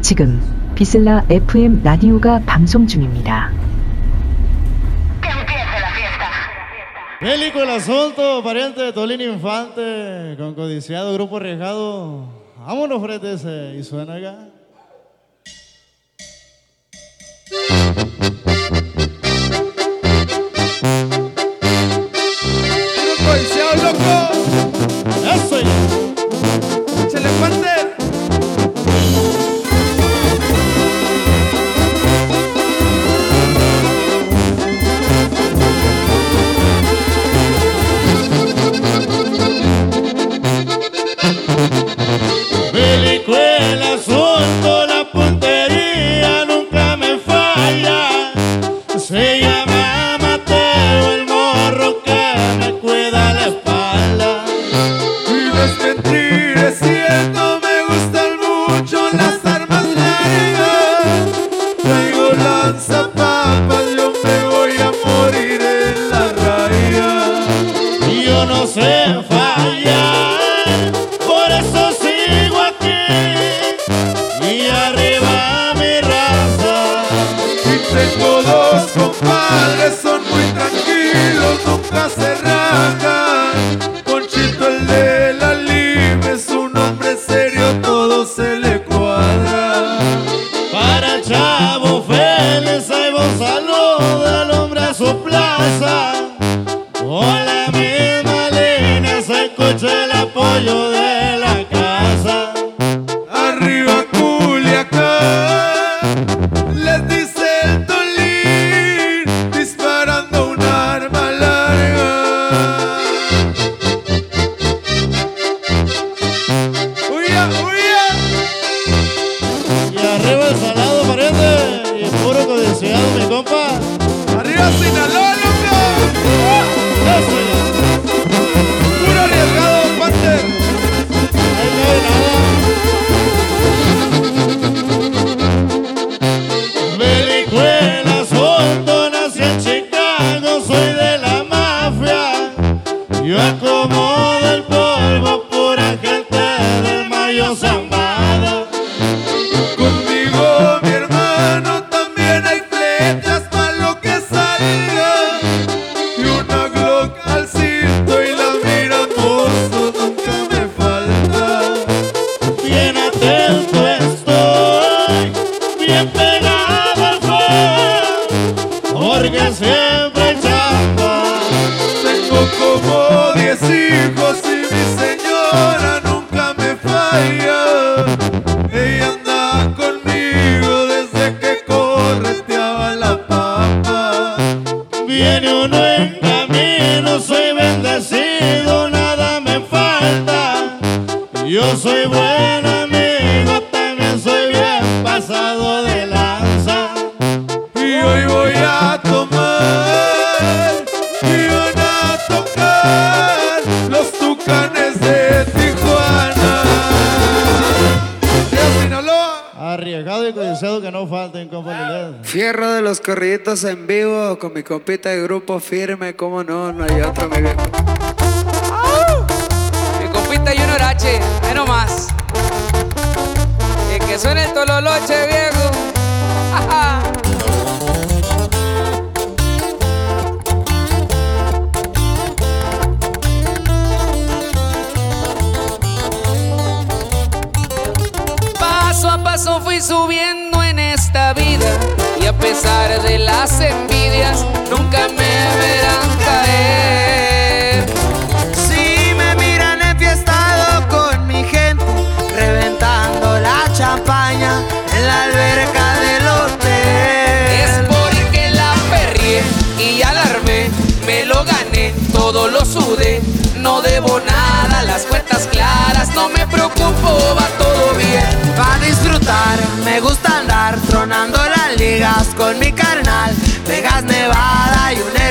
지금 비슬라 FM 라디오가 방송 중입니다. Película Solto, pariente de Tolín Infante, con codiciado grupo arriesgado. Vámonos, frente ese, y suena acá. Se le falta Fierro de los corriditos en vivo con mi compita de grupo firme, cómo no, no hay otro, mi viejo. Mi compita Junior H, ahí nomás. Y que suene el tololoche, viejo. Paso a paso fui subiendo en esta vida a pesar de las envidias nunca me verán caer. no debo nada, las cuentas claras, no me preocupo, va todo bien. Va a disfrutar, me gusta andar, tronando las ligas con mi carnal, Vegas Nevada y una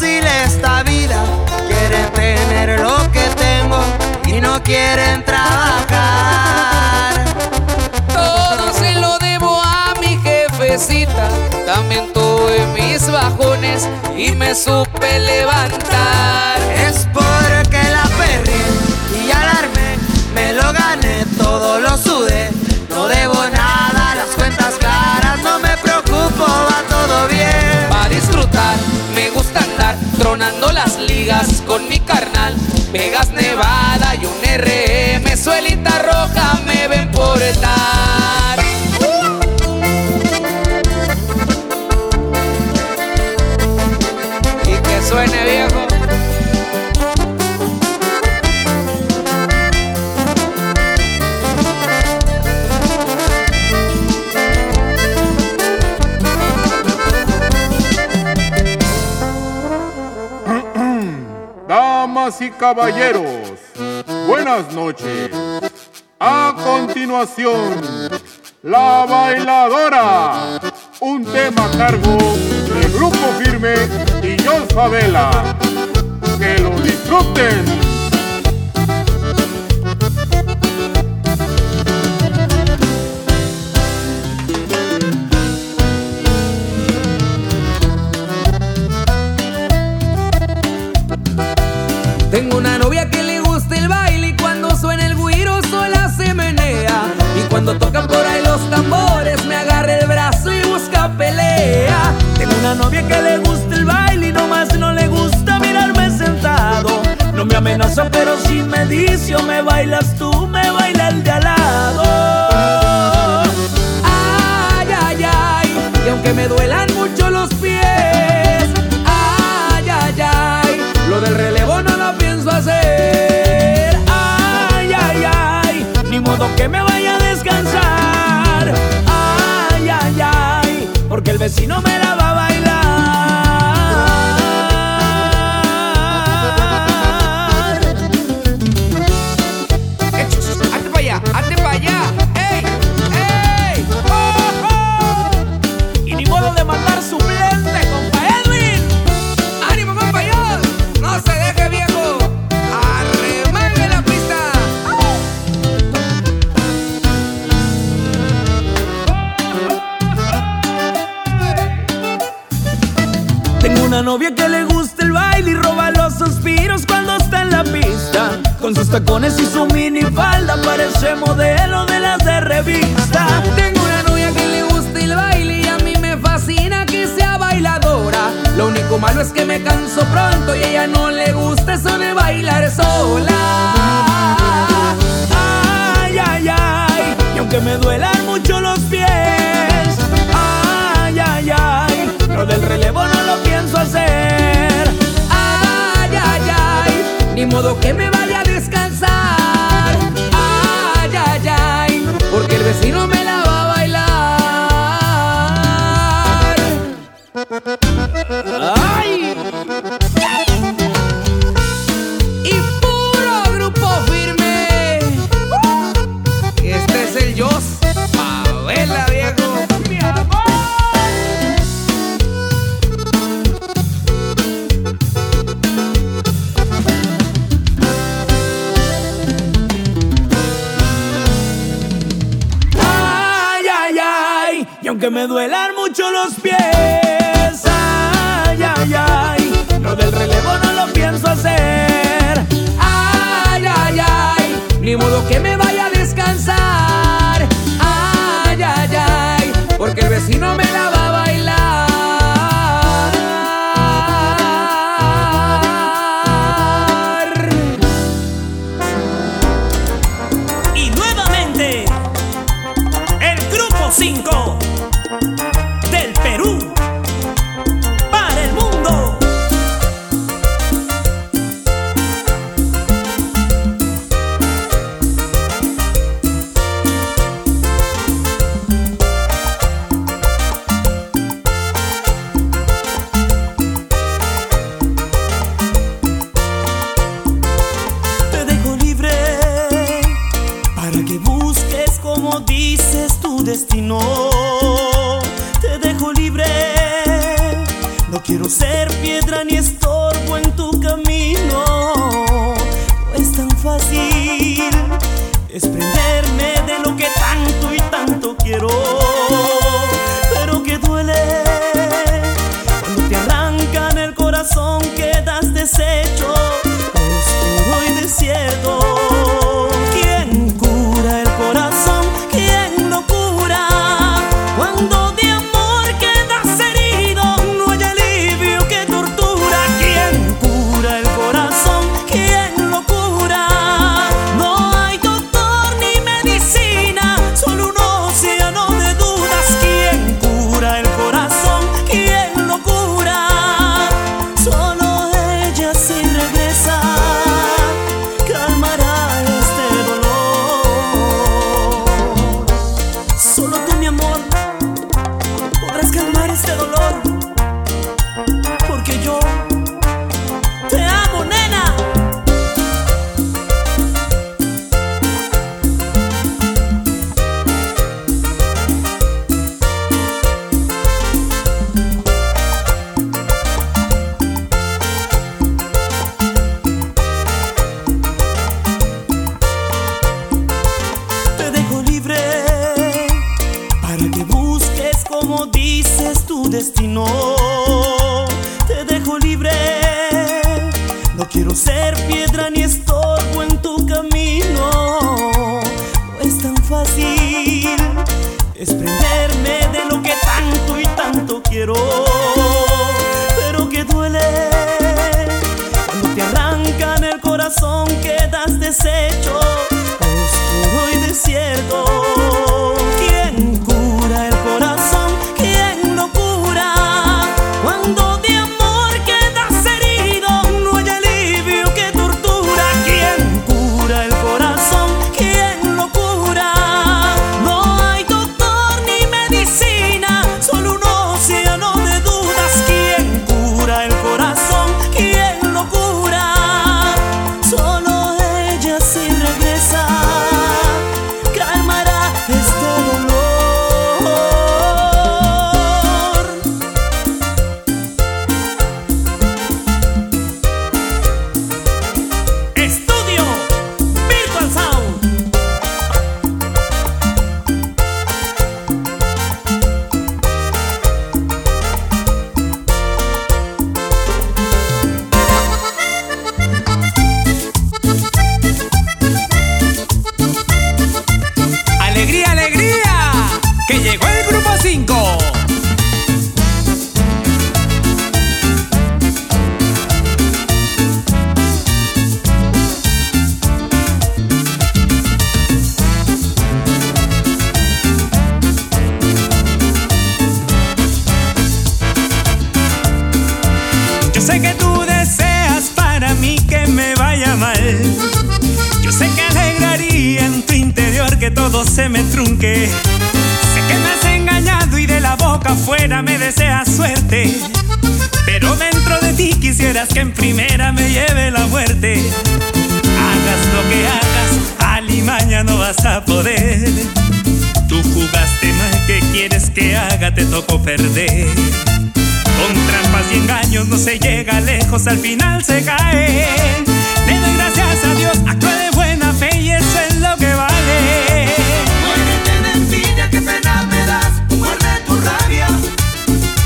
fácil esta vida. Quieren tener lo que tengo y no quieren trabajar. Todo se lo debo a mi jefecita. También tuve mis bajones y me supe levantar. Es porque la perré y alarme, me lo gané todos los las ligas con mi carnal. Vegas Nevada y un RM, suelita roja me ven por estar. Damas y caballeros, buenas noches. A continuación, La Bailadora, un tema cargo de Grupo Firme y Jos Favela. Que lo disfruten. Tengo una novia que le gusta el baile y cuando suena el guiro sola se menea. Y cuando tocan por ahí los tambores me agarra el brazo y busca pelea. Tengo una novia que le gusta el baile y nomás no le gusta mirarme sentado. No me amenaza, pero si me dice o me bailas tú, me baila el de al lado. Ay, ay, ay, y aunque me duelan mucho los pies, ay, ay, ay, lo del relevo pienso hacer. Ay, ay, ay, ni modo que me vaya a descansar. Ay, ay, ay, porque el vecino me la va sus tacones y su minifalda parece modelo de las de revista. Tengo una novia que le gusta el baile y a mí me fascina que sea bailadora. Lo único malo es que me canso pronto y a ella no le gusta eso de bailar sola. Ay, ay, ay, y aunque me duelan mucho los pies. Ay, ay, ay, lo del relevo no lo pienso hacer. Modo que me vaya a descansar. Ay, ay, ay, porque el vecino me ser piedra ni estoy. Me vaya mal. Yo sé que alegraría en tu interior que todo se me trunque. Sé que me has engañado y de la boca afuera me deseas suerte. Pero dentro de ti quisieras que en primera me lleve la muerte. Hagas lo que hagas, alimaña no vas a poder. Tú jugaste mal, ¿qué quieres que haga? Te tocó perder. Con trampas y engaños no se llega lejos, al final se cae. Le doy gracias a Dios, actúe de buena fe y eso es lo que vale. Muérete de envidia, qué pena me das, muerde tu rabia.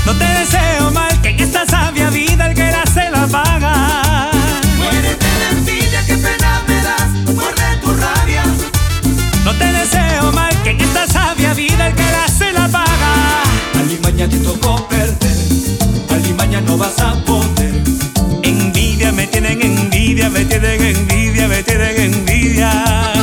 No te deseo mal, que en esta sabia vida el que la se la paga. Muérete de envidia, qué pena me das, muerde tu rabia. No te deseo mal, que en esta sabia vida el que la se la paga. Alimaña te tocó no Envidia me tienen envidia, me tienen envidia, me tienen envidia.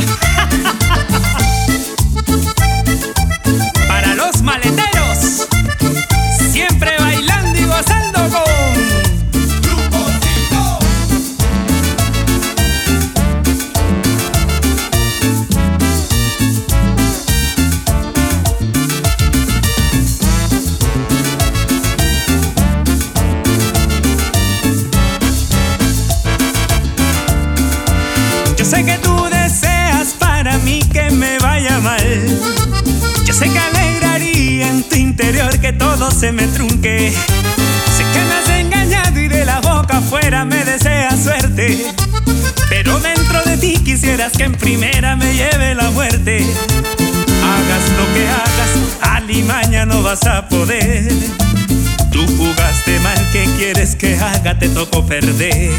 Que en primera me lleve la muerte. Hagas lo que hagas, alimaña no vas a poder. Tú jugaste mal, ¿qué quieres que haga? Te tocó perder.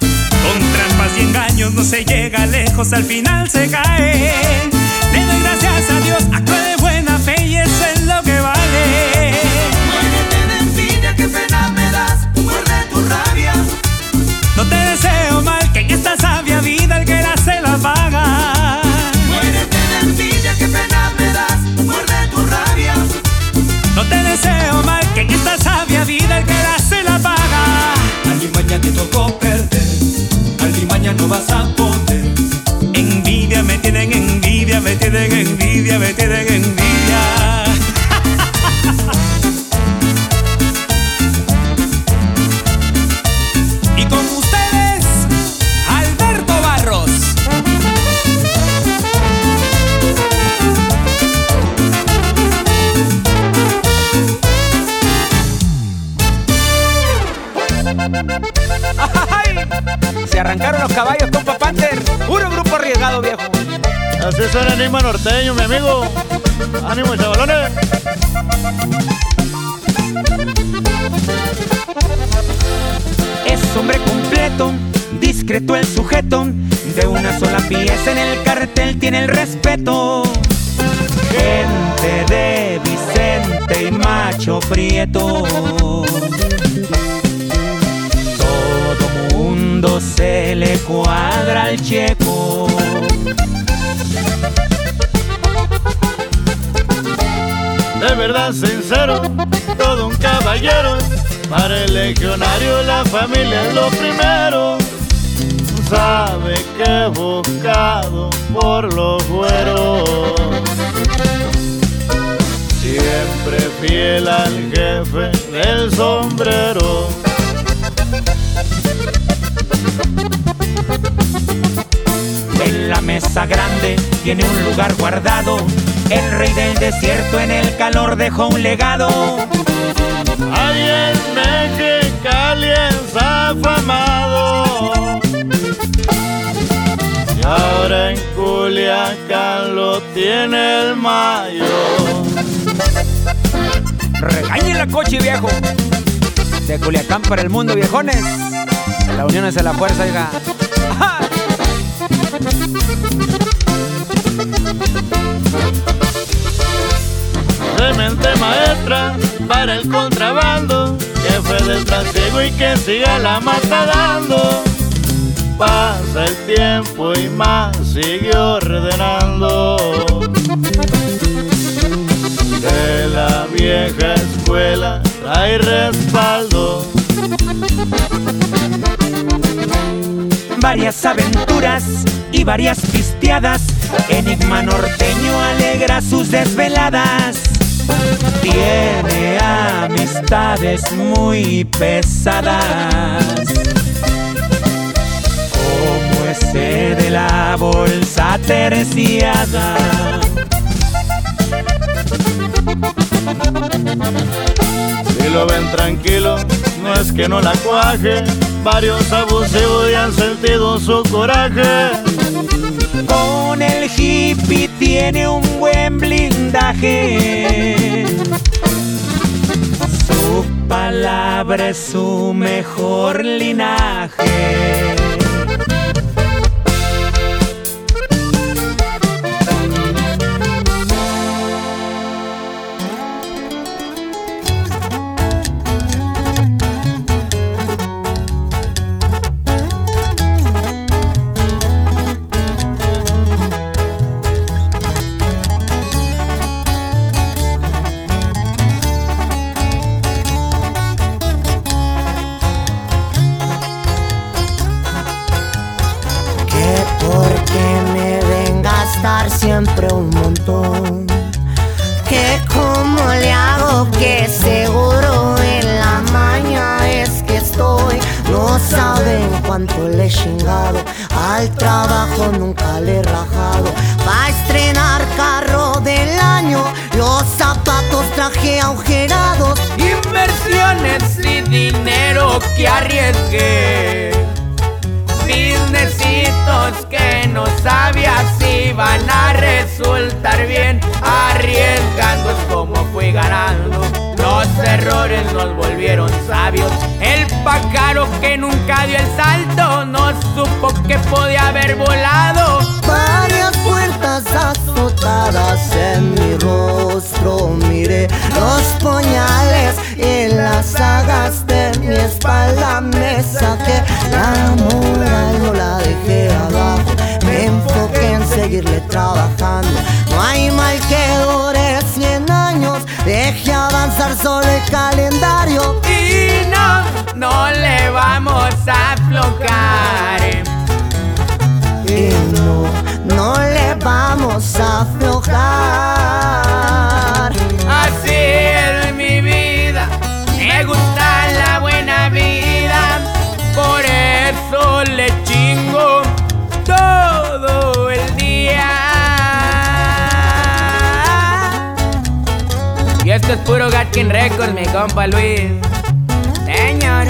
Con trampas y engaños no se llega lejos, al final se cae. Le doy gracias a Dios, actúe no vas a poder. Envidia me tienen envidia, me tienen envidia, me tienen envidia. Viejo. Así suena el Enigma norteño, mi amigo. Ánimo, chavalones. Es hombre completo, discreto el sujeto. De una sola pieza en el cartel tiene el respeto. Gente de Vicente y Macho Prieto. Todo mundo se le cuadra al checo. Verdad sincero, todo un caballero. Para el legionario la familia es lo primero. Sabe que es buscado por los güeros. Siempre fiel al jefe del sombrero. En la mesa grande tiene un lugar guardado. El rey del desierto en el calor dejó un legado. Ahí en Mexicali es afamado. Y ahora en Culiacán lo tiene el mayo. Regañe la coche, viejo. De Culiacán para el mundo, viejones. La unión es la fuerza, oiga. De mente maestra para el contrabando. Jefe del trasiego y que siga la mata dando. Pasa el tiempo y más sigue ordenando. De la vieja escuela hay respaldo. Varias aventuras y varias pisteadas. Enigma norteño alegra sus desveladas. Tiene amistades muy pesadas. Como ese de la bolsa terciada. Si lo ven tranquilo, no es que no la cuaje. Varios abusivos ya han sentido su coraje. Con el hippie tiene un buen blindaje. Su palabra es su mejor linaje. Van a resultar bien. Arriesgando es como fui ganando. Los errores nos volvieron sabios. El pájaro que nunca dio el salto no supo que podía haber volado. Varias puertas azotadas en mi rostro miré los puñales y las sagas de mi espalda me saqué la moral no la dejé seguirle trabajando no hay mal que dure 100 años deje avanzar solo el calendario Y no, no le vamos a aflojar. y no, no le vamos a aflojar. Así es mi vida, me gusta esto es puro Gatkin Records, mi compa Luis. Señor.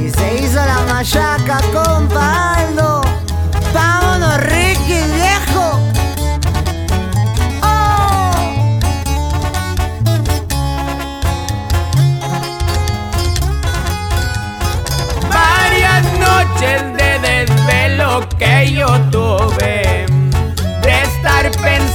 Y se hizo la machaca con Paldo. Vámonos, Ricky viejo. ¡Oh! Varias noches de desvelo que yo tuve De estar pensando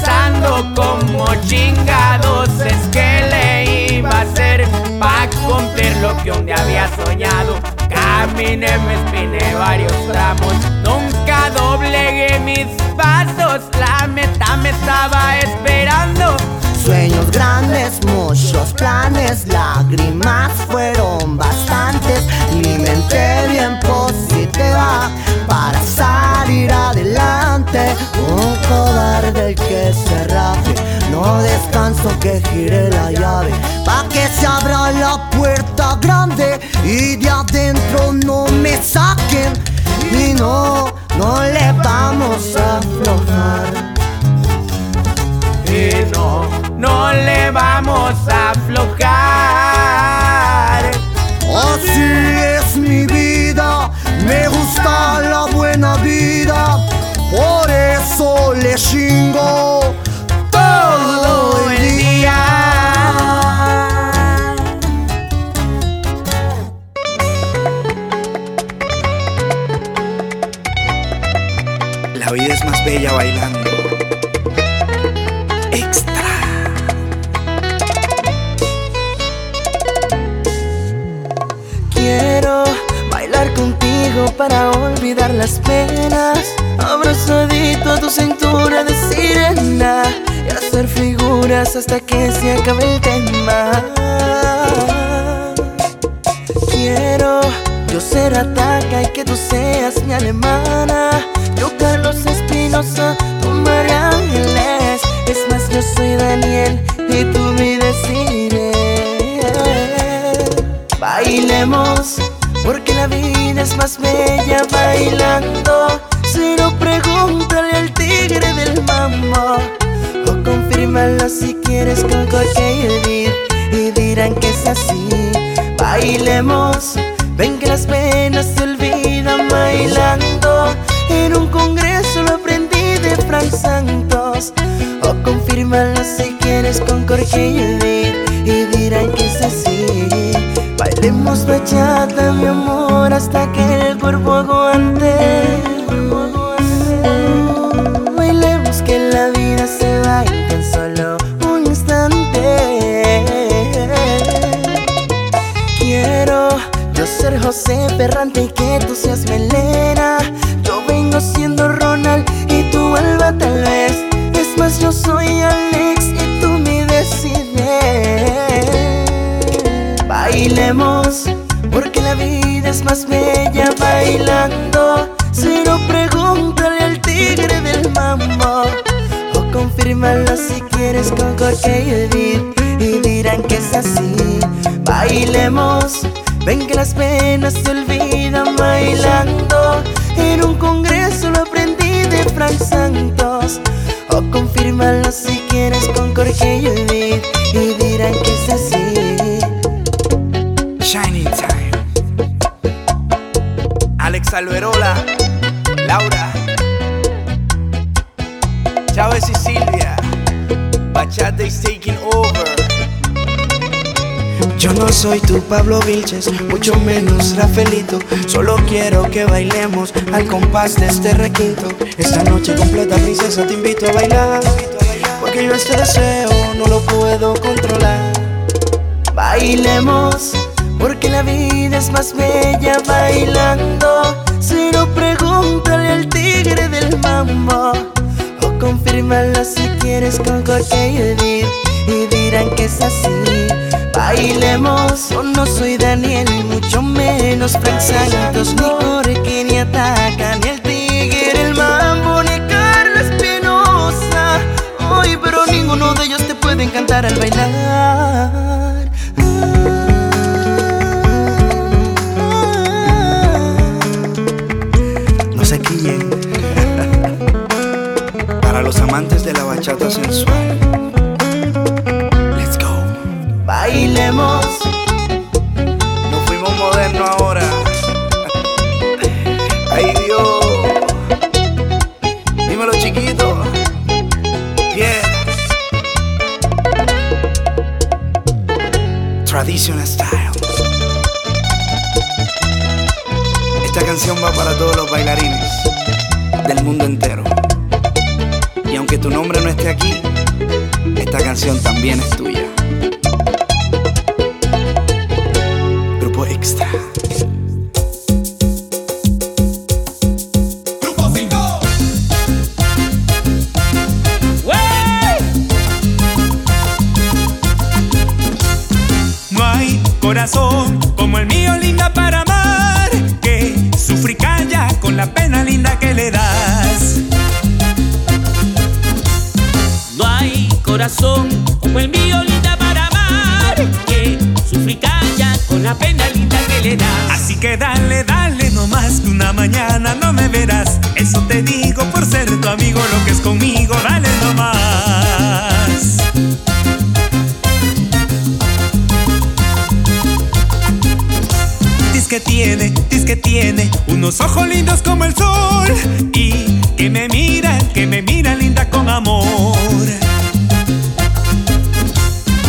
como chingados es que le iba a hacer Pa' cumplir lo que un día había soñado Caminé, me espiné varios tramos Nunca doblegué mis pasos La meta me estaba esperando Sueños grandes, muchos planes, lágrimas fueron bastantes. Mi mente bien positiva para salir adelante. Un cobarde el que se raje, no descanso que gire la llave. Pa' que se abra la puerta grande y de adentro no me saquen. Y no, no le vamos a aflojar. Y no, no le vamos a aflojar. Así es mi vida, me gusta la buena vida, le chingo todo el día. La vida es más bella bailando. Extra. Para olvidar las penas. Abrazadito a tu cintura de sirena y hacer figuras hasta que se acabe el tema. Quiero yo ser Ataca y que tú seas mi alemana. Yo Carlos Espinosa, tú María Ángeles. Es más, yo soy Daniel y tú mi Desiree. Bailemos, porque la vida es más bella bailando. Si no, pregúntale al tigre del mambo. O confírmalo si quieres con Jorge y. Y dirán que es así. Bailemos, ven que las penas se olvidan bailando. En un congreso lo aprendí de Frank Santos. O confírmalo si quieres con Jorge. Y dirán que es así. Bailemos bachata, mi amor, hasta que el cuerpo aguante. Bailemos que la vida se va en solo un instante. Quiero yo ser José Ferrante y que más bella bailando. No, pregúntale al tigre del mambo. O confírmalo si quieres con Jorge y Edith. Y dirán que es así. Bailemos, ven que las penas se olvidan bailando. En un congreso lo aprendí de Frank Santos. O confírmalo si quieres con Jorge y Edith. Y dirán que es así. Soy tu Pablo Vilches, mucho menos Rafaelito. Solo quiero que bailemos al compás de este requinto. Esta noche completa, princesa, te invito a bailar. Porque yo este deseo no lo puedo controlar. Bailemos, porque la vida es más bella bailando. Si no, pregúntale al tigre del mambo. O confírmalo si quieres con cualquier. Y dirán que es así. Bailemos, yo no soy Daniel, y mucho menos Frank Santos, ni Jorge, ni Ataca, ni el Tigre, el Mambo, ni Carla Espinosa. Ay, pero ninguno de ellos te puede encantar al bailar. No se quillen. Para los amantes de la bachata sensual. Bailemos. Nos fuimos modernos ahora. Ay Dios. Dímelo chiquito. Yeah. Traditional style. Esta canción va para todos los bailarines del mundo entero. Y aunque tu nombre no esté aquí, esta canción también es tuya. Grupo Extra. Ojos lindos como el sol y que me mira, que me mira linda con amor.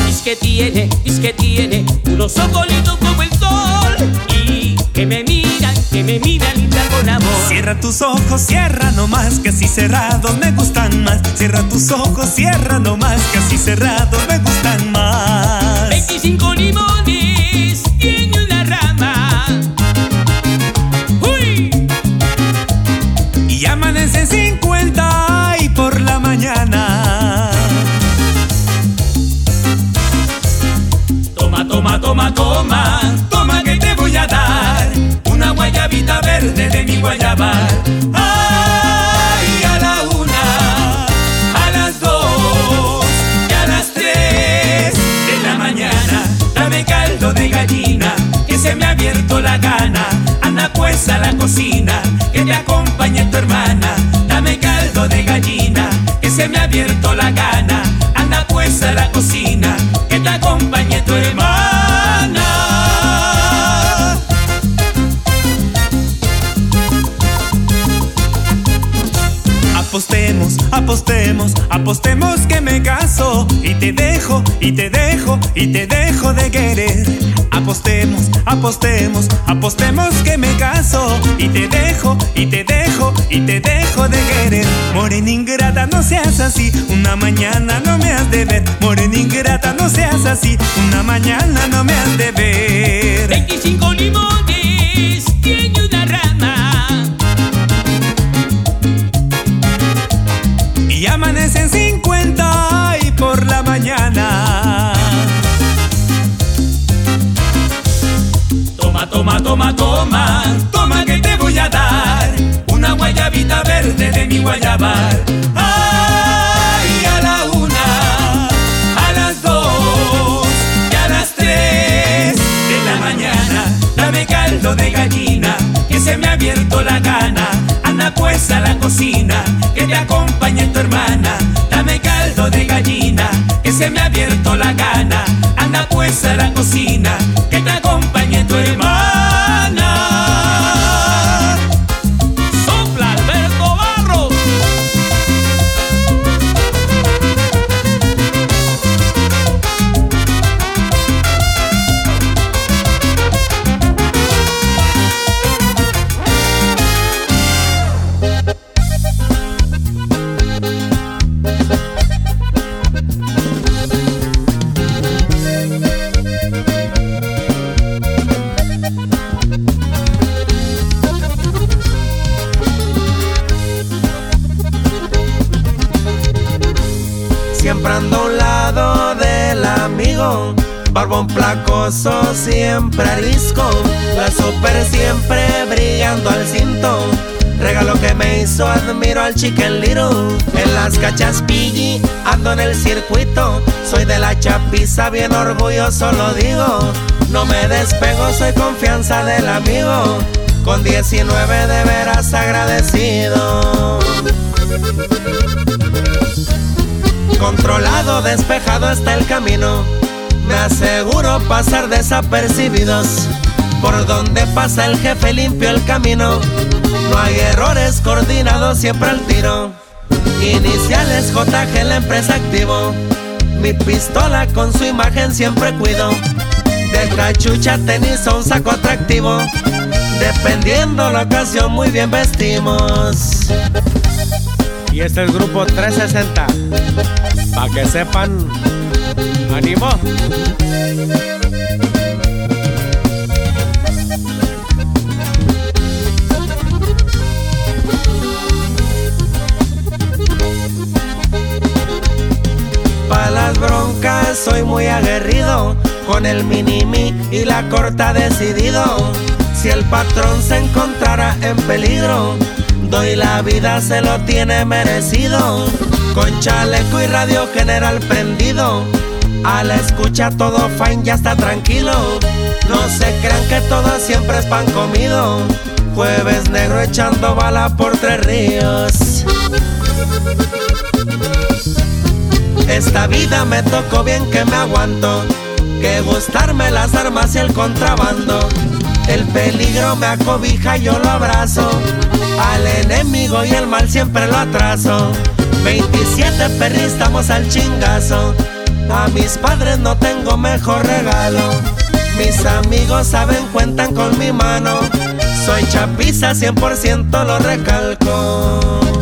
Dice que tiene, dice que tiene unos ojos lindos como el sol. Y que me mira, que me mira linda con amor. Cierra tus ojos, cierra nomás, que así cerrados me gustan más. Cierra tus ojos, cierra nomás, que así cerrados me gustan más. 25 limones guayabar. Ay, a la una, a las dos y a las tres de la mañana. Dame caldo de gallina, que se me ha abierto la gana. Anda pues a la cocina, que te acompañe tu hermana. Dame caldo de gallina, que se me ha abierto la gana. Anda pues a la cocina, que te acompañe tu hermana. Apostemos, apostemos, que me caso y te dejo, y te dejo, y te dejo de querer. Apostemos, apostemos, apostemos que me caso y te dejo, y te dejo, y te dejo de querer. Morena ingrata, no seas así, una mañana no me has de ver. Morena ingrata, no seas así, una mañana no me has de ver. 25 limones toma, toma, que te voy a dar una guayabita verde de mi guayabar. Ay, a la una, a las dos y a las tres de la mañana. Dame caldo de gallina, que se me ha abierto la gana. Anda pues a la cocina, que te acompañe tu hermana. Dame caldo de gallina, que se me ha abierto la gana. Anda pues a la cocina, Chicken Little. En las cachas Piggy, ando en el circuito. Soy de la chapiza, bien orgulloso lo digo. No me despego, soy confianza del amigo. Con 19 de veras agradecido. Controlado, despejado está el camino. Me aseguro pasar desapercibidos. Por donde pasa el jefe limpio el camino. No hay errores coordinados, siempre al tiro. Iniciales JG, la empresa activo. Mi pistola con su imagen siempre cuido. De cachucha, tenis o un saco atractivo. Dependiendo la ocasión, muy bien vestimos. Y este es el grupo 360. Para que sepan, ánimo. Soy muy aguerrido, con el minimi y la corta decidido. Si el patrón se encontrara en peligro, doy la vida, se lo tiene merecido. Con chaleco y radio general prendido, a la escucha todo fine, ya está tranquilo. No se crean que todo siempre es pan comido. Jueves negro echando bala por tres ríos. Esta vida me tocó bien que me aguanto. Que gustarme las armas y el contrabando. El peligro me acobija, yo lo abrazo. Al enemigo y el mal siempre lo atraso. 27 perri, estamos al chingazo. A mis padres no tengo mejor regalo. Mis amigos saben, cuentan con mi mano. Soy chapiza, 100% lo recalco.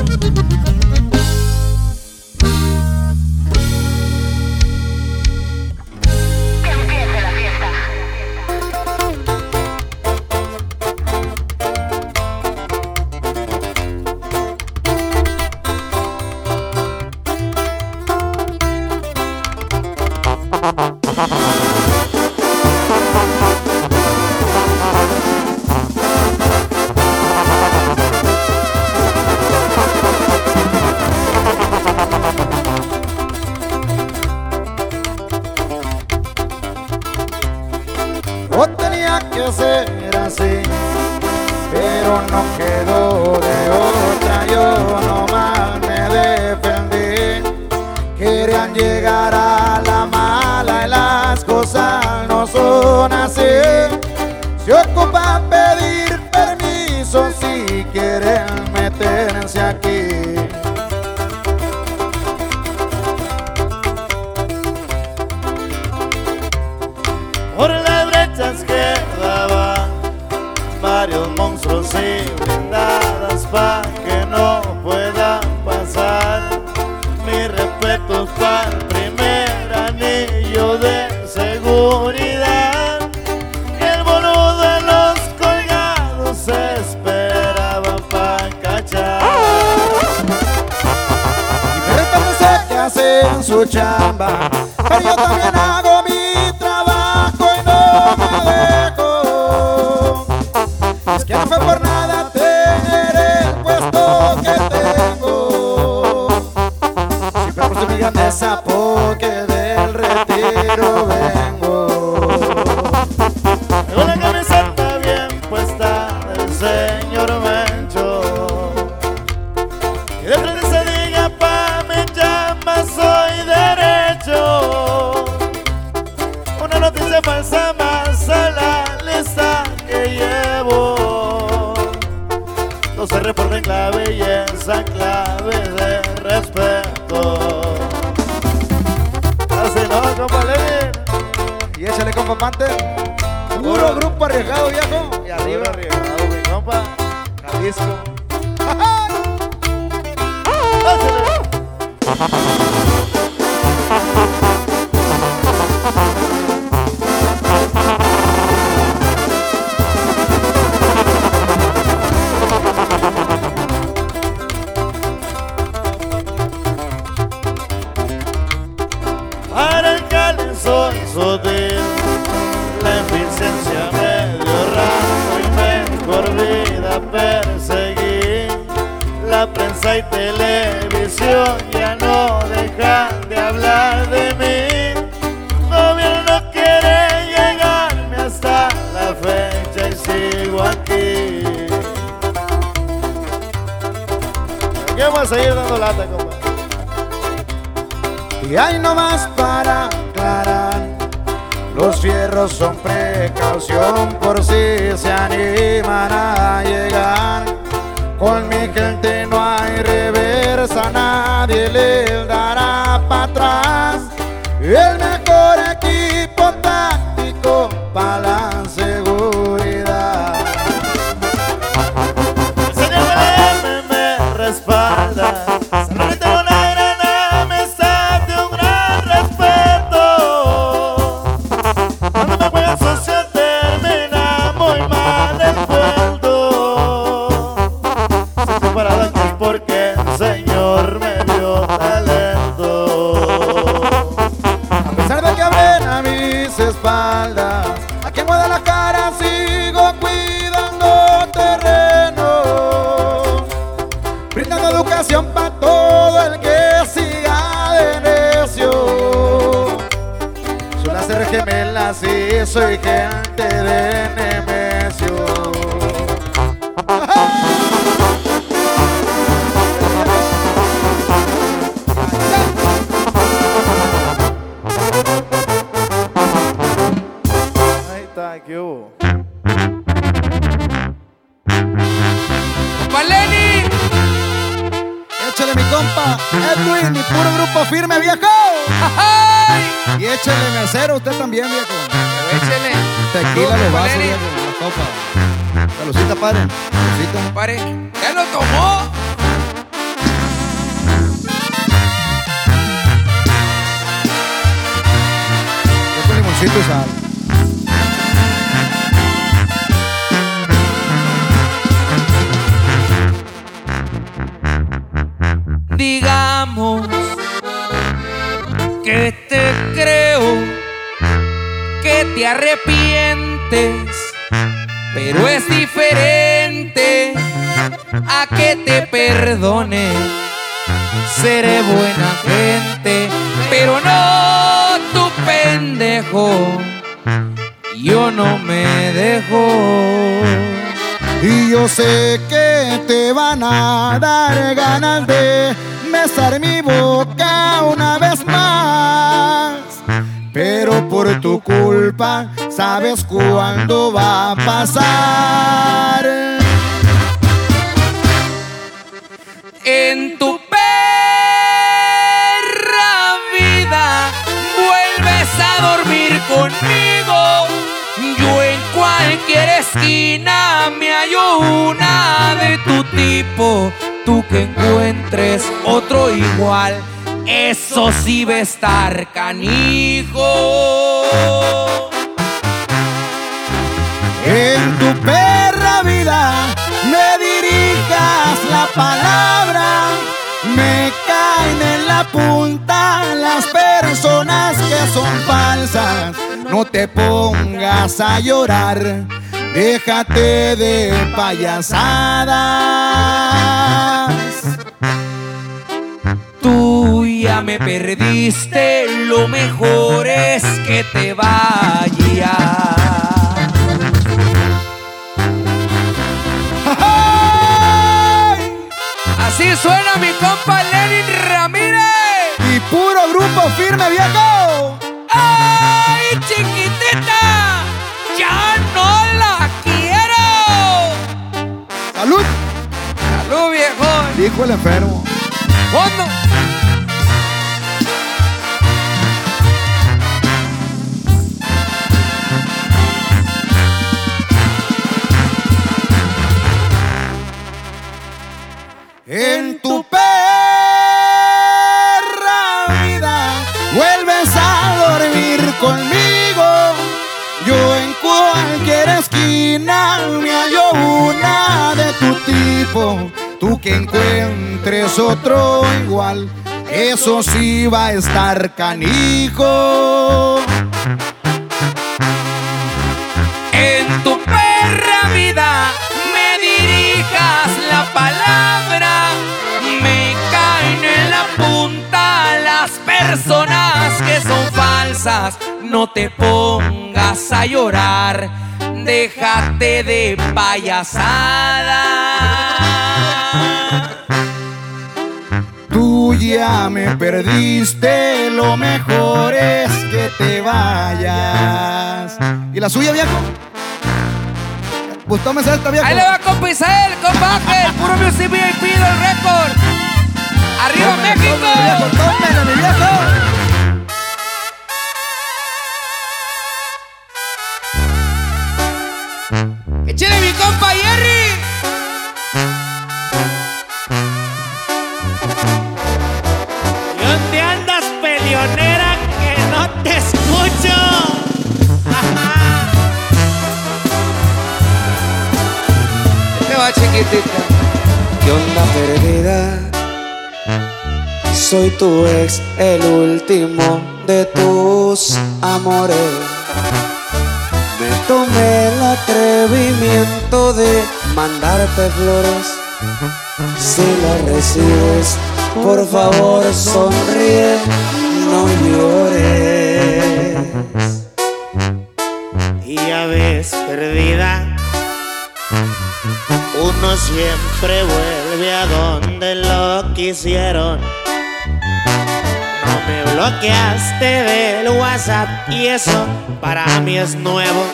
Ser así, pero no quedó de otra. Yo nomás me defendí. Querían llegar a la mala y las cosas no son así. Se ocupa pedir permiso si quieren meterse aquí. Su chamba, pero yo también Y échale compa Pante. Puro grupo arriesgado, viejo. Y arriba. arriesgado, mi compa. Jalisco. Y hay nomás para aclarar, los fierros son precaución por si se animan a llegar. Con mi gente no hay reversa, nadie le dará para atrás. El mejor equipo copa. Salucita, padre. Salucita. Pare. ¡Ya lo tomó! Yo con limoncito y sal. Digamos que te creo, que te arrepientes, pero es perdone. Seré buena gente, pero no tu pendejo. Yo no me dejo. Y yo sé que te van a dar ganas de besar mi boca una vez más. Pero por tu culpa, sabes cuándo va a pasar. Esquina me hallo una de tu tipo. Tú que encuentres otro igual, eso sí va a estar canijo. En tu perra vida me dirijas la palabra. Me caen en la punta las personas que son falsas. No te pongas a llorar. Déjate de payasadas. Tú ya me perdiste, lo mejor es que te vayas. Así suena mi compa Lenin Ramírez. Y puro grupo firme, viejo. Dijo el enfermo. Encuentres otro igual, eso sí va a estar canijo. En tu perra vida me dirijas la palabra, me caen en la punta las personas que son falsas. No te pongas a llorar, déjate de payasada. Tú ya me perdiste, lo mejor es que te vayas. ¿Y la suya, viejo? Pues tómese esta, viejo. Ahí le va compa Isael, compa Ángel, puro Music VIP del récord. ¡Arriba México! tómele, mi viejo. Chiquitita? ¿Qué onda perdida? Soy tu ex, el último de tus amores. Me tomé el atrevimiento de mandarte flores. Si las recibes, por favor sonríe, no llores. Y ya ves, perdida, uno siempre vuelve a donde lo quisieron. No me bloqueaste del WhatsApp y eso para mí es nuevo.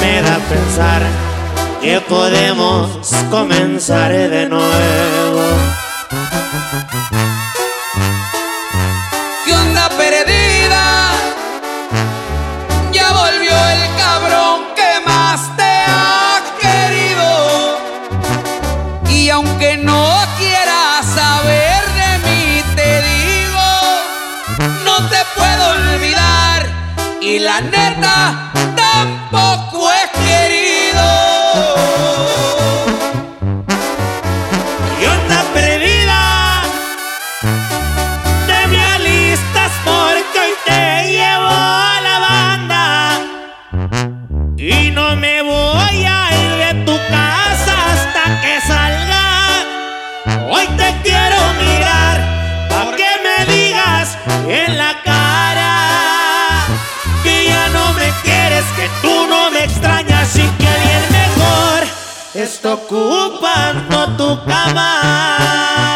Me da pensar que podemos comenzar de nuevo. ¿Qué onda perdida? Y la neta, tampoco está ocupando tu cama.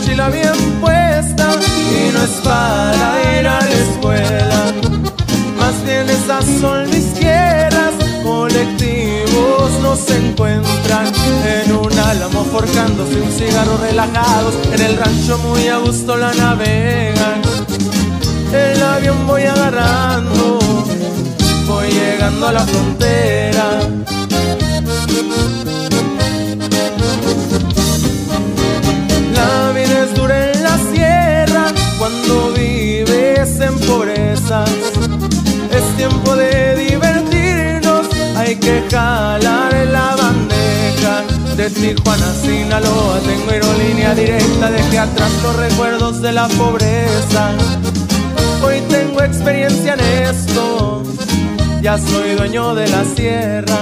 Mochila bien puesta y no es para ir a la escuela. Más bien esas son mis tierras, colectivos nos encuentran en un álamo forjándose un cigarro relajados, en el rancho muy a gusto la navegan. El avión voy agarrando, voy llegando a la frontera. Cuando vives en pobreza. Es tiempo de divertirnos, hay que jalar la bandeja. De Tijuana Sinaloa tengo aerolínea directa, dejé atrás los recuerdos de la pobreza. Hoy tengo experiencia en esto, ya soy dueño de la sierra.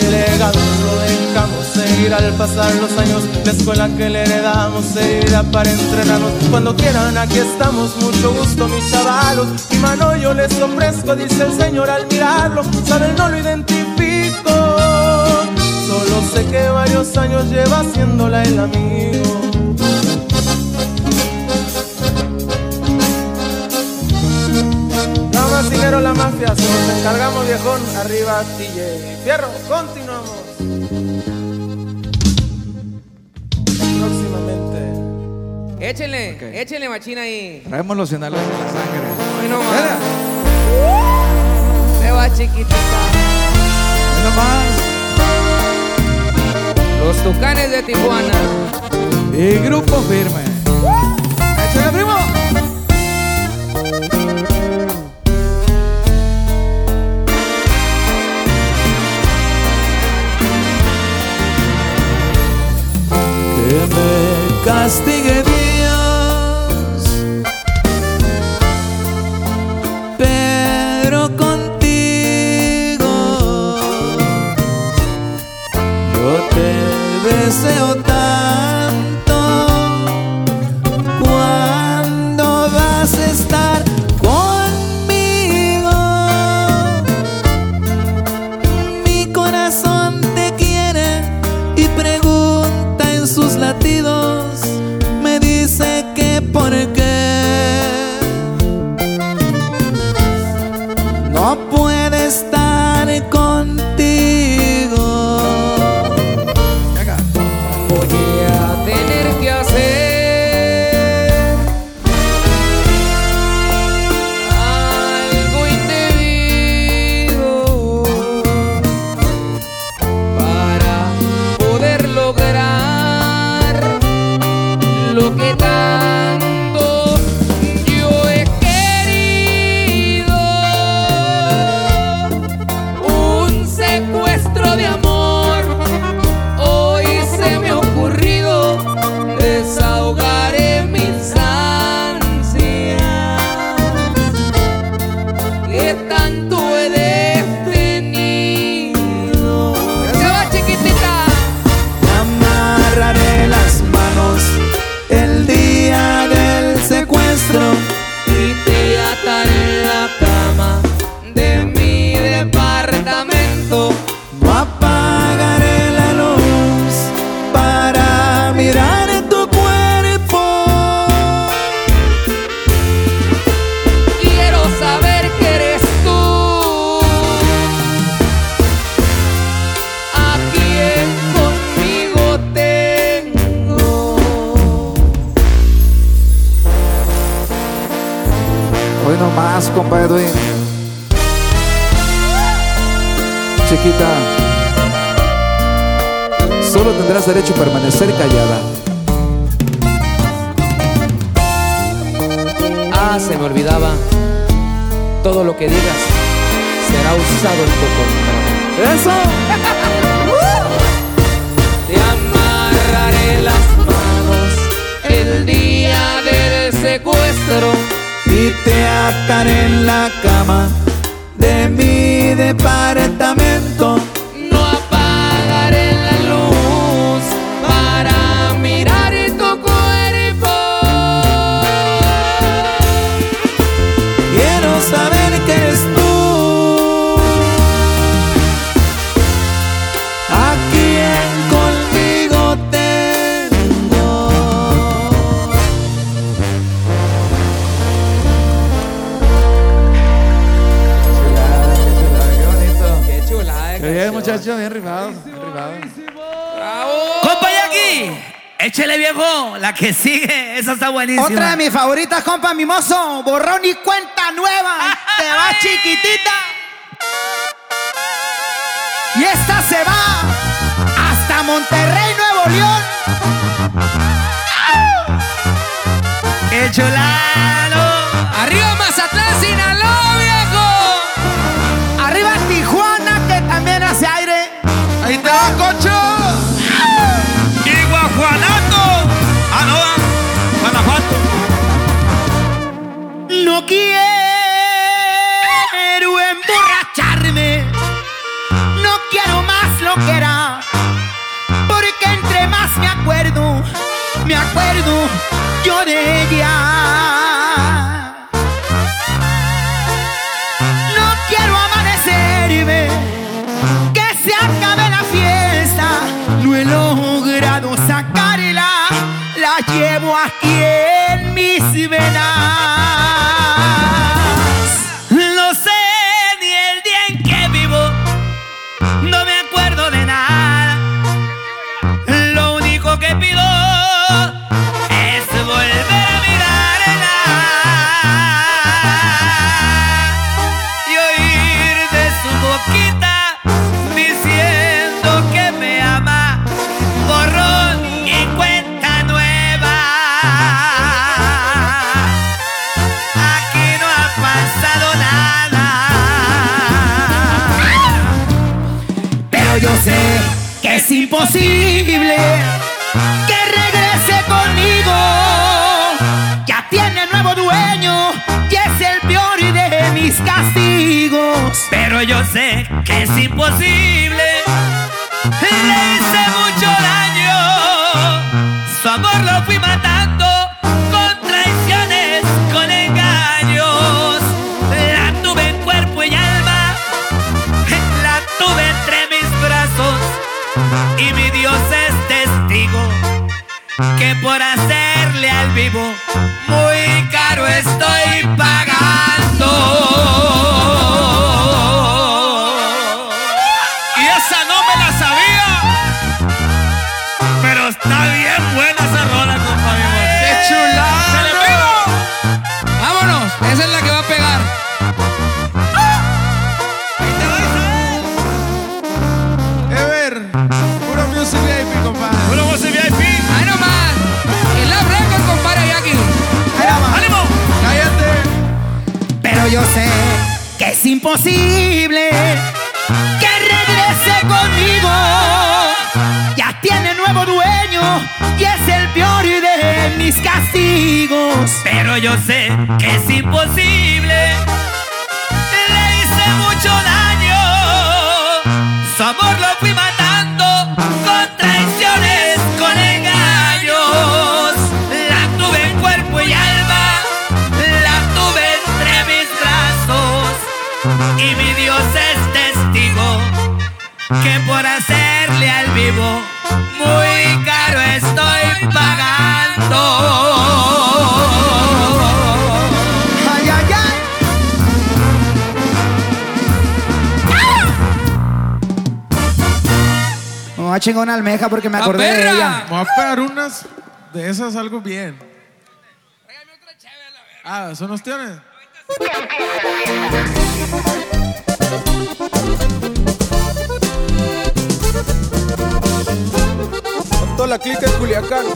El legado lo dejamos seguir al pasar los años. La escuela que le heredamos seguirá para entrenarnos. Cuando quieran, aquí estamos. Mucho gusto, mis chavalos. Mi mano yo les ofrezco, dice el Señor al mirarlo. Saben, no lo identifico. Solo sé que varios años lleva haciéndola el amigo. Dinero, la mafia, se nos encargamos, viejón. Arriba, DJ. Fierro, continuamos. Próximamente. Échenle, échenle machina ahí. Traemos los sinaloenses en la sangre. Hoy nomás. Se va chiquitita. Hoy nomás. Los tucanes de Tijuana. Y grupo firme. Me castigue it Otra de mis favoritas, compa Mimoso, borrón y pero yo sé que es imposible. Le hice mucho daño, su amor lo fui matando con traiciones, con engaños. La tuve en cuerpo y alma, la tuve entre mis brazos y mi Dios es testigo que por hacerle al vivo muy caro estoy pagando. imposible que regrese conmigo. Ya tiene nuevo dueño y es el peor de mis castigos. Pero yo sé que es imposible. Le hice mucho daño. por hacerle al vivo, muy caro estoy pagando. Ay, ay, ay. Me voy a chingar una almeja porque me acordé de ella. Me voy a pegar unas de esas algo bien. Tráigame otra chévere, la verga. Ah, ¿son los tienes? La clica de Culiacán.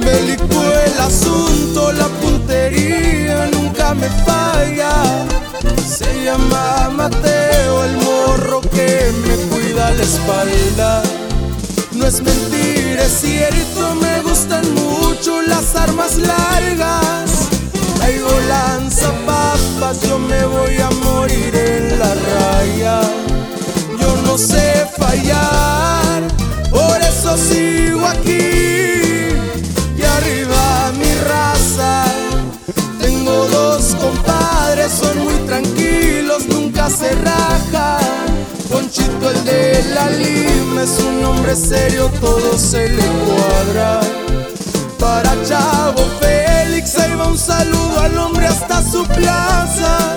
Bélico el asunto, la puntería nunca me falla. Se llama Mateo, el morro que me cuida la espalda. No es mentira, es cierto, me gustan mucho las armas largas. Traigo lanzapapas, yo me voy a morir en la raya. Yo no sé fallar, por eso sigo aquí. Y arriba mi raza, tengo dos compadres, son muy tranquilos, nunca se rajan. Conchito el de la Lima es un hombre serio, todo se le cuadra. Para Chavo Félix, ahí va un saludo al hombre hasta su plaza.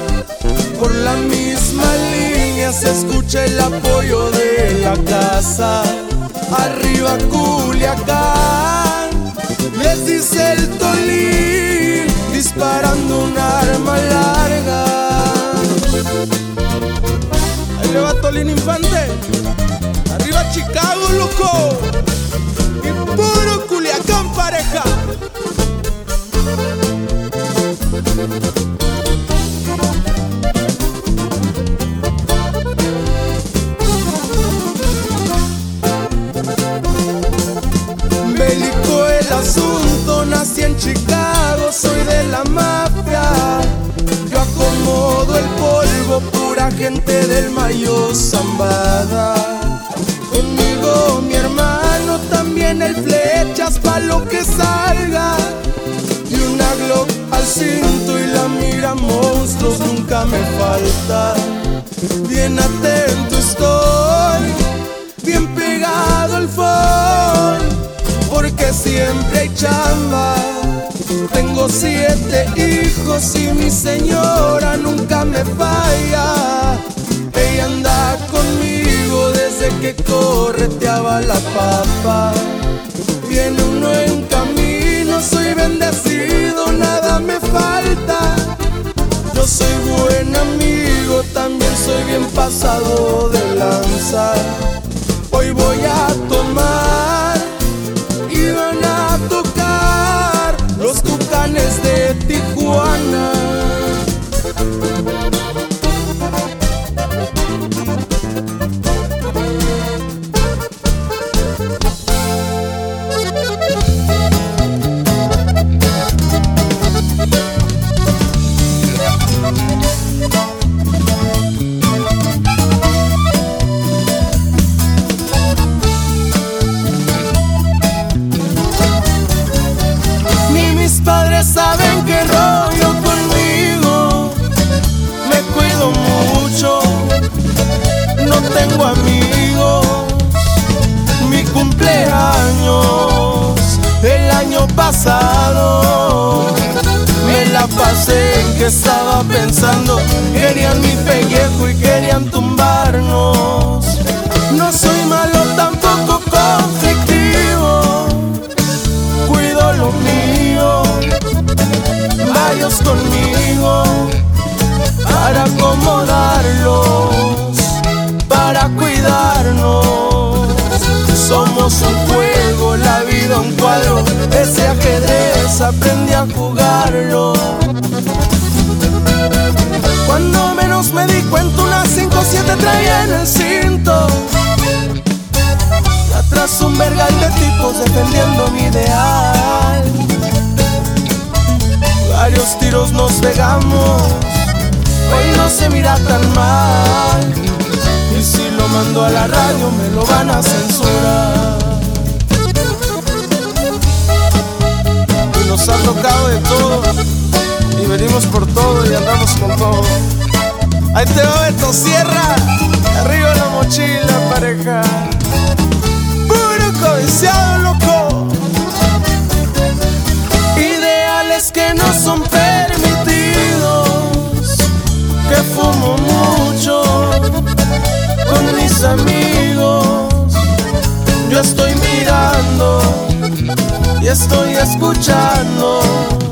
Por la misma línea se escucha el apoyo de la casa. Arriba Culiacán, les dice el Tolín, disparando un arma larga. Ahí le va Tolín Infante. Chicago, loco. Y puro Culiacán, pareja. Bélico el asunto, nací en Chicago, soy de la mafia. Yo acomodo el polvo, pura gente del Mayo Zambada. Lo que salga. Y una Glock al cinto y la mira monstruos nunca me falta. Bien atento estoy, bien pegado al phone porque siempre hay chamba. Tengo siete hijos y mi señora nunca me falla. Ella anda conmigo desde que correteaba la papa. Viene uno en camino, soy bendecido, nada me falta. Yo soy buen amigo, también soy bien pasado de lanza. Hoy voy a tomar y van a tocar los tucanes de Tijuana. Pasé en estaba pensando. Querían mi pellejo y querían tumbarnos. No soy malo, tampoco conflictivo cuido lo mío. Vayos conmigo para acomodarlos, para cuidarnos. Somos un juego, la vida un cuadro. Ese ajedrez aprendí a jugarlo. Cuando menos me di cuenta, una 5-7 traía en el cinto. Atrás un vergal de tipos defendiendo mi ideal. Varios tiros nos pegamos, hoy no se mira tan mal. Y si lo mando a la radio me lo van a censurar. Y nos ha tocado de todo, y venimos por todo y andamos con todo. Ahí te va Beto Sierra, arriba la mochila pareja. Puro codiciado loco. Ideales que no son permitidos. Que fumo mucho con mis amigos. Yo estoy mirando y estoy escuchando.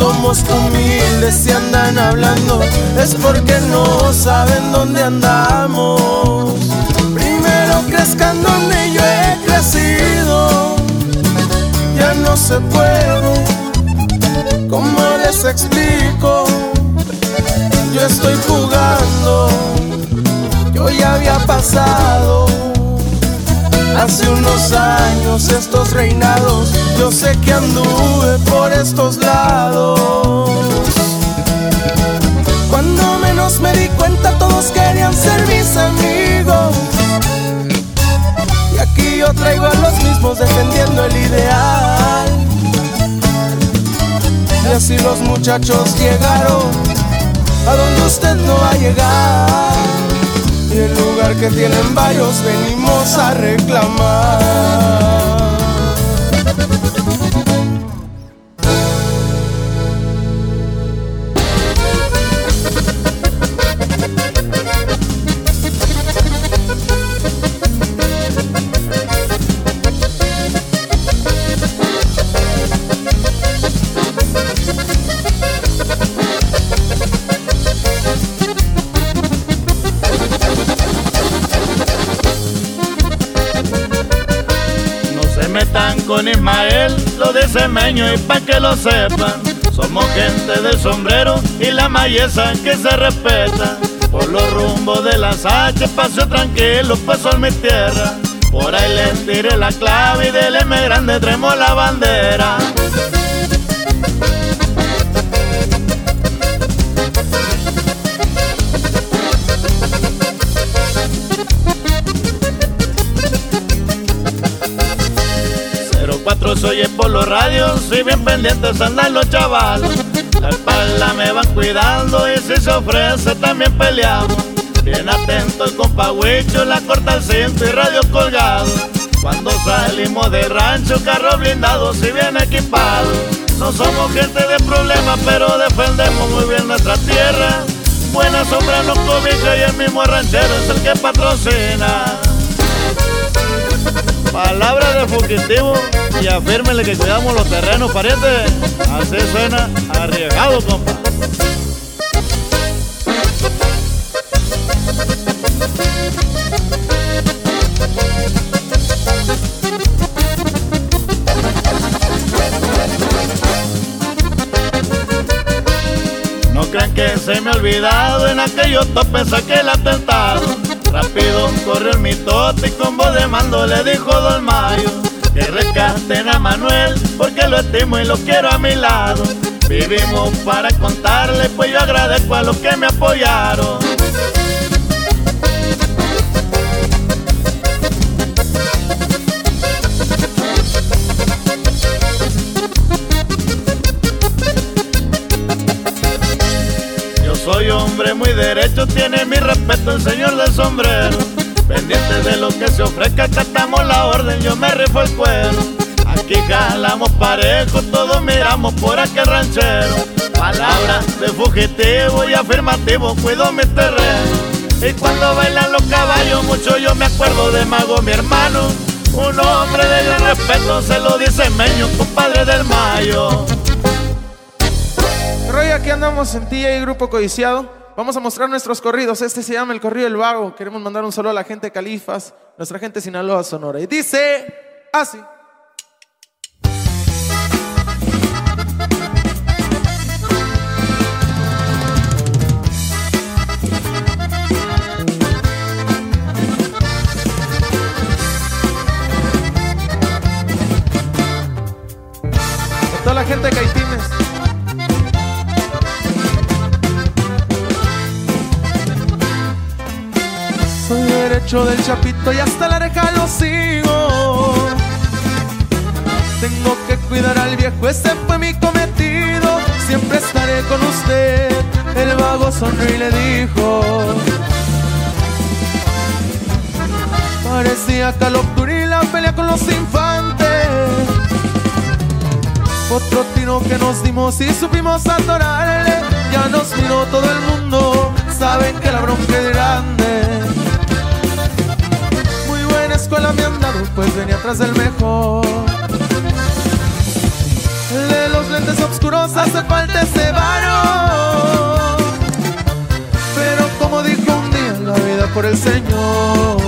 Somos humildes y andan hablando, es porque no saben dónde andamos. Primero crezcan donde yo he crecido, ya no se puede. ¿Cómo les explico? Yo estoy jugando, yo ya había pasado. Hace unos años estos reinados, yo sé que anduve por estos lados. Cuando menos me di cuenta todos querían ser mis amigos. Y aquí yo traigo a los mismos defendiendo el ideal. Y así los muchachos llegaron a donde usted no va a llegar. Y el lugar que tienen varios venimos a reclamar. Semeño y pa' que lo sepan. Somos gente del sombrero y la mayesa que se respeta. Por los rumbos de las H, paseo tranquilo, paso en mi tierra. Por ahí les tiré la clave y del M grande traemos la bandera. Cuatro soy por los radios, soy bien pendientes andan los chavalos. La espalda me van cuidando y si se ofrece también peleamos. Bien atento el compa Huicho, la corta al cinto y radio colgado. Cuando salimos de rancho, carro blindado, si bien equipado. No somos gente de problemas, pero defendemos muy bien nuestra tierra. Buena sombra nos cobija y el mismo ranchero es el que patrocina. Palabra de fugitivo y afírmele que cuidamos los terrenos, pariente. Así suena arriesgado, compa. No crean que se me ha olvidado en aquellos topes saqué el atentado. Rápido corrió el mitote y con voz de mando le dijo Don Mayo que rescaten a Manuel porque lo estimo y lo quiero a mi lado. Vivimos para contarle, pues yo agradezco a los que me apoyaron. Hombre muy derecho, tiene mi respeto el señor del sombrero. Pendiente de lo que se ofrezca, catamos la orden, yo me rifo el cuero. Aquí jalamos parejo, todos miramos por aquel ranchero. Palabras de fugitivo y afirmativo, cuido mi terreno. Y cuando bailan los caballos, mucho yo me acuerdo de Mago, mi hermano. Un hombre de gran respeto, se lo dice Meño, compadre del Mayo. Roy, aquí andamos en y Grupo Codiciado. Vamos a mostrar nuestros corridos. Este se llama El Corrido del Vago. Queremos mandar un saludo a la gente de Califas, nuestra gente de Sinaloa, Sonora. Y dice así. Toda la gente de derecho del chapito y hasta la oreja lo sigo. Tengo que cuidar al viejo, ese fue mi cometido. Siempre estaré con usted. El vago sonrió y le dijo. Parecía Caloptur y la pelea con los infantes. Otro tiro que nos dimos y supimos adorarle. Ya nos miró todo el mundo. Saben que la bronca es grande. Escuela me han dado, pues venía atrás del mejor. El de los lentes oscuros hace falta ese varo. Pero como dijo un día, la vida por el Señor.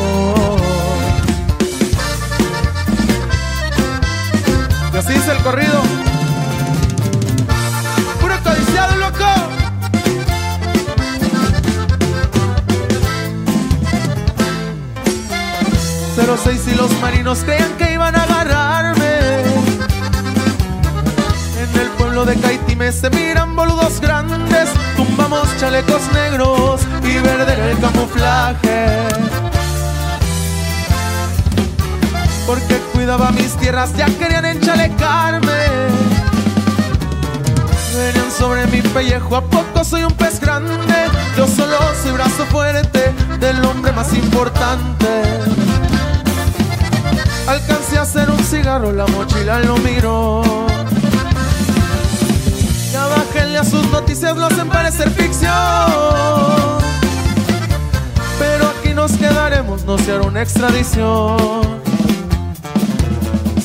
Y así dice el corrido. 06 y los marinos creían que iban a agarrarme. En el pueblo de Caitime se miran boludos grandes. Tumbamos chalecos negros y verde el camuflaje. Porque cuidaba mis tierras, ya querían enchalecarme. Venían sobre mi pellejo, ¿a poco soy un pez grande? Yo solo soy brazo fuerte del hombre más importante. Alcancé a hacer un cigarro, la mochila lo miró. Ya bájenle a sus noticias, lo hacen parecer ficción. Pero aquí nos quedaremos, no se hará una extradición.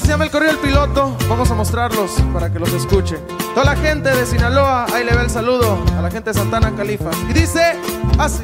Se llama el correo del piloto, vamos a mostrarlos para que los escuchen. Toda la gente de Sinaloa, ahí le ve el saludo a la gente de Santana Califa. Y dice así.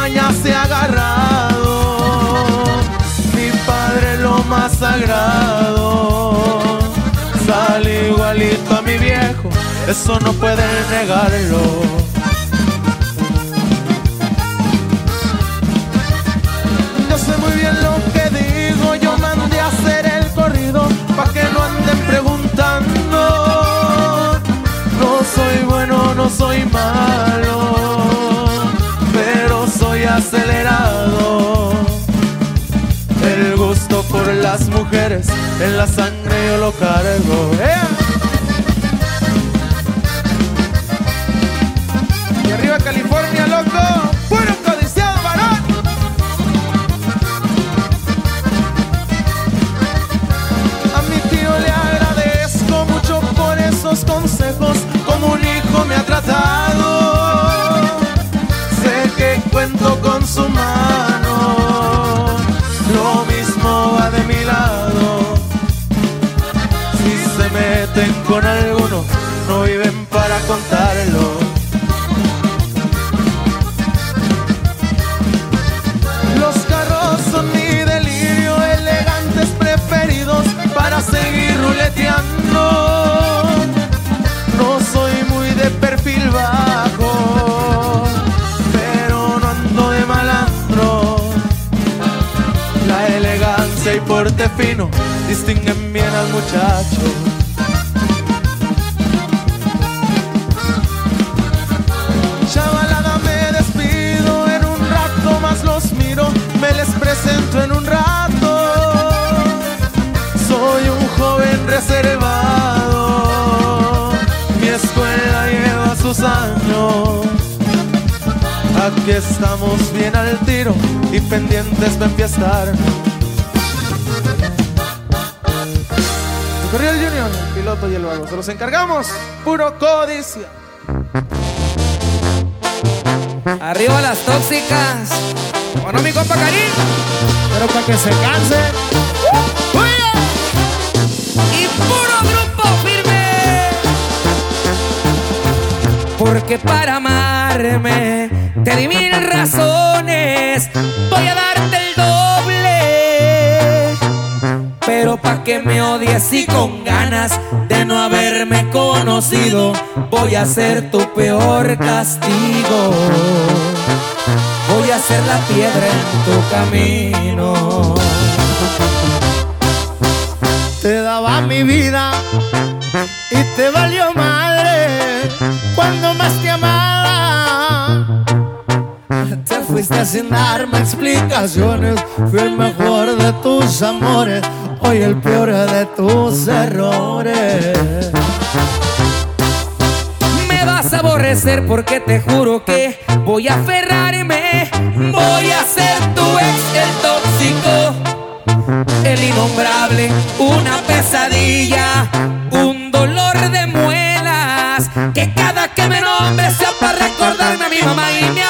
Muchas mañas he agarrado, mi padre lo más sagrado. Sale igualito a mi viejo, eso no pueden negarlo. En la sangre yo lo cargo. ¡Ea! Con alguno, no viven para contarlo. Los carros son mi delirio, elegantes preferidos para seguir ruleteando. No soy muy de perfil bajo, pero no ando de malandro. La elegancia y porte fino distinguen bien al muchacho. Aquí estamos bien al tiro y pendientes de enfiestar. Corrió el Junior, el piloto y el vago. Se los encargamos. Puro codicia. Arriba las tóxicas. Bueno, mi compa Karim. Pero para que se canse. Y puro grupo firme. Porque para amarme te di mil razones. Voy a darte el doble. Pero pa' que me odies y con ganas de no haberme conocido, voy a ser tu peor castigo. Voy a ser la piedra en tu camino. Sin darme explicaciones. Fui el mejor de tus amores, hoy el peor de tus errores. Me vas a aborrecer porque te juro que voy a aferrarme. Voy a ser tu ex, el tóxico, el innombrable, una pesadilla, un dolor de muelas. Que cada que me nombre sea para recordarme a mi mamá y mi.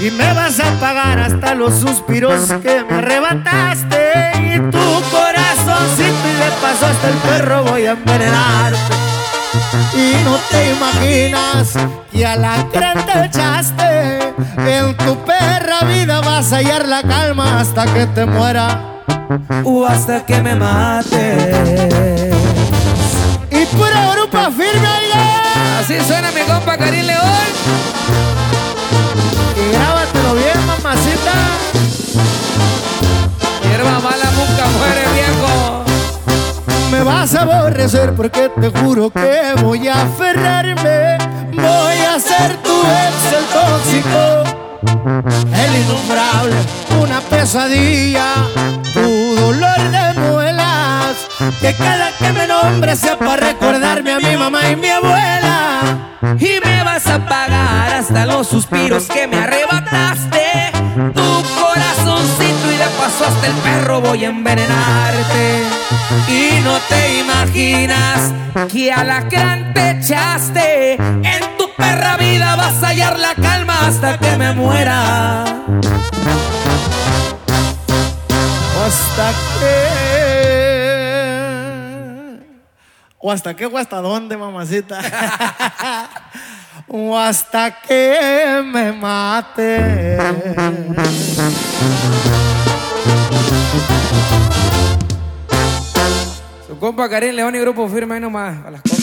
Y me vas a pagar hasta los suspiros que me arrebataste. Y tu corazoncito y de paso hasta el perro voy a envenenarte. Y no te imaginas que a la gran te echaste. En tu perra vida vas a hallar la calma hasta que te muera. O hasta que me mate. Y pura grupa firme, oiga. Así suena mi compa Karim León. Grábatelo bien, mamacita. Hierba mala nunca muere, viejo. Me vas a aborrecer porque te juro que voy a aferrarme. Voy a ser tu ex, el tóxico, el innombrable, una pesadilla, tu dolor de muelas. Que cada que me nombre sea para recordarme a mi mamá y mi abuela. Me vas a pagar hasta los suspiros que me arrebataste. Tu corazoncito y de paso hasta el perro voy a envenenarte. Y no te imaginas que a la gran te echaste. En tu perra vida vas a hallar la calma hasta que me muera. Hasta que. O hasta qué o hasta dónde, mamacita. hasta que me mate. Su compa Karim León y grupo firme ahí nomás a las cosas.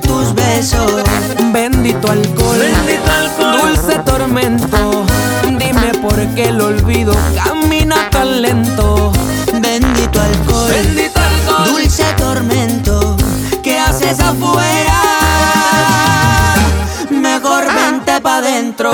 tus besos. Bendito alcohol, dulce tormento. Dime por qué el olvido camina tan lento. Bendito alcohol, Bendito alcohol. dulce tormento. ¿Qué haces afuera? Mejor vente pa' dentro.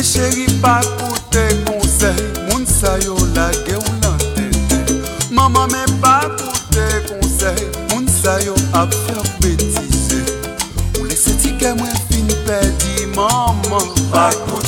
Mi cheri pa koute konsey Moun sayo la ge ou lan tete. Mama men pa koute konsey Moun sayo ap fer betize Ou lese ti ke mwen fin pedi Mama pa koute